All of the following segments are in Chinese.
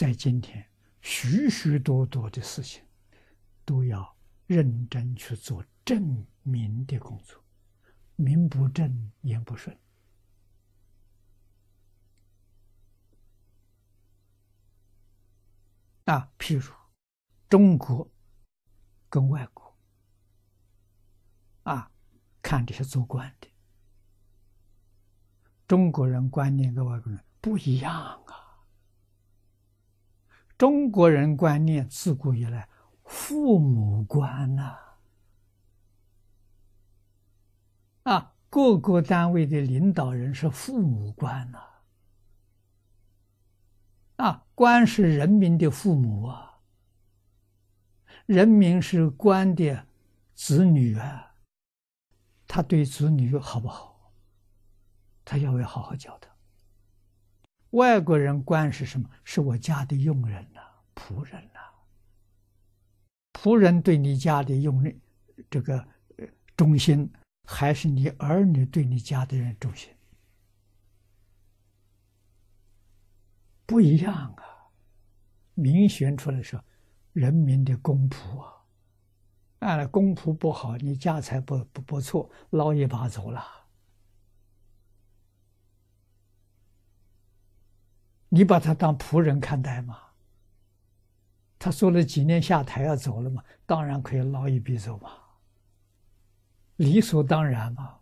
在今天，许许多多的事情都要认真去做正名的工作，名不正言不顺啊。譬如中国跟外国啊，看这些做官的，中国人观念跟外国人不一样啊。中国人观念自古以来，父母官呐，啊，各个单位的领导人是父母官呐，啊，官是人民的父母啊，人民是官的子女啊，他对子女好不好？他要不要好好教他？外国人官是什么？是我家的佣人呐，仆人呐。仆人对你家的佣人这个忠心，还是你儿女对你家的人忠心？不一样啊！明显出来说，人民的公仆啊，啊，公仆不好，你家财不不不错，捞一把走了。你把他当仆人看待吗？他做了几年下台要走了嘛？当然可以捞一笔走嘛，理所当然嘛。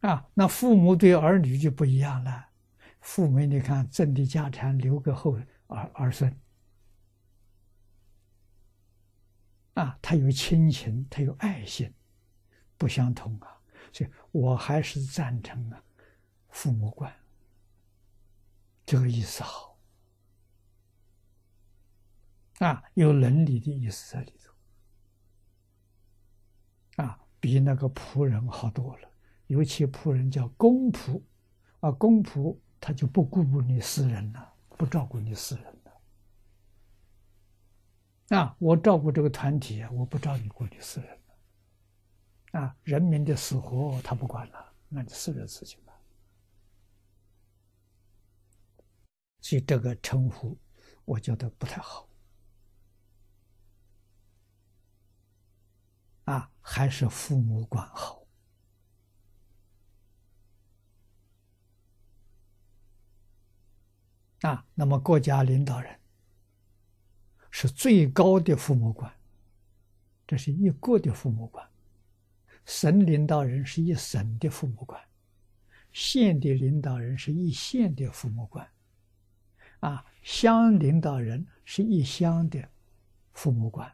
啊，那父母对儿女就不一样了。父母你看挣的家产留给后儿儿孙，啊，他有亲情，他有爱心，不相同啊。所以我还是赞成啊。父母官，这个意思好啊，有伦理的意思在里头啊，比那个仆人好多了。尤其仆人叫公仆啊，公仆他就不顾顾你私人了，不照顾你私人了啊。我照顾这个团体，我不照顾你私人了啊。人民的死活他不管了，那你私人事情。所以这个称呼，我觉得不太好。啊，还是父母管好。啊，那么国家领导人是最高的父母官，这是一国的父母官；省领导人是一省的父母官；县的领导人是一县的父母官。啊，乡领导人是一乡的父母官，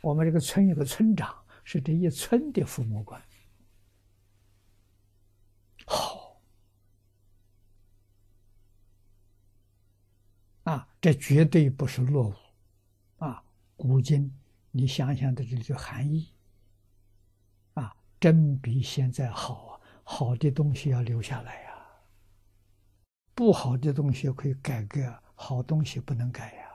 我们这个村有个村长是这一村的父母官。好，啊，这绝对不是落伍，啊，古今你想想的这个含义，啊，真比现在好啊，好的东西要留下来呀。不好的东西可以改革，好东西不能改呀。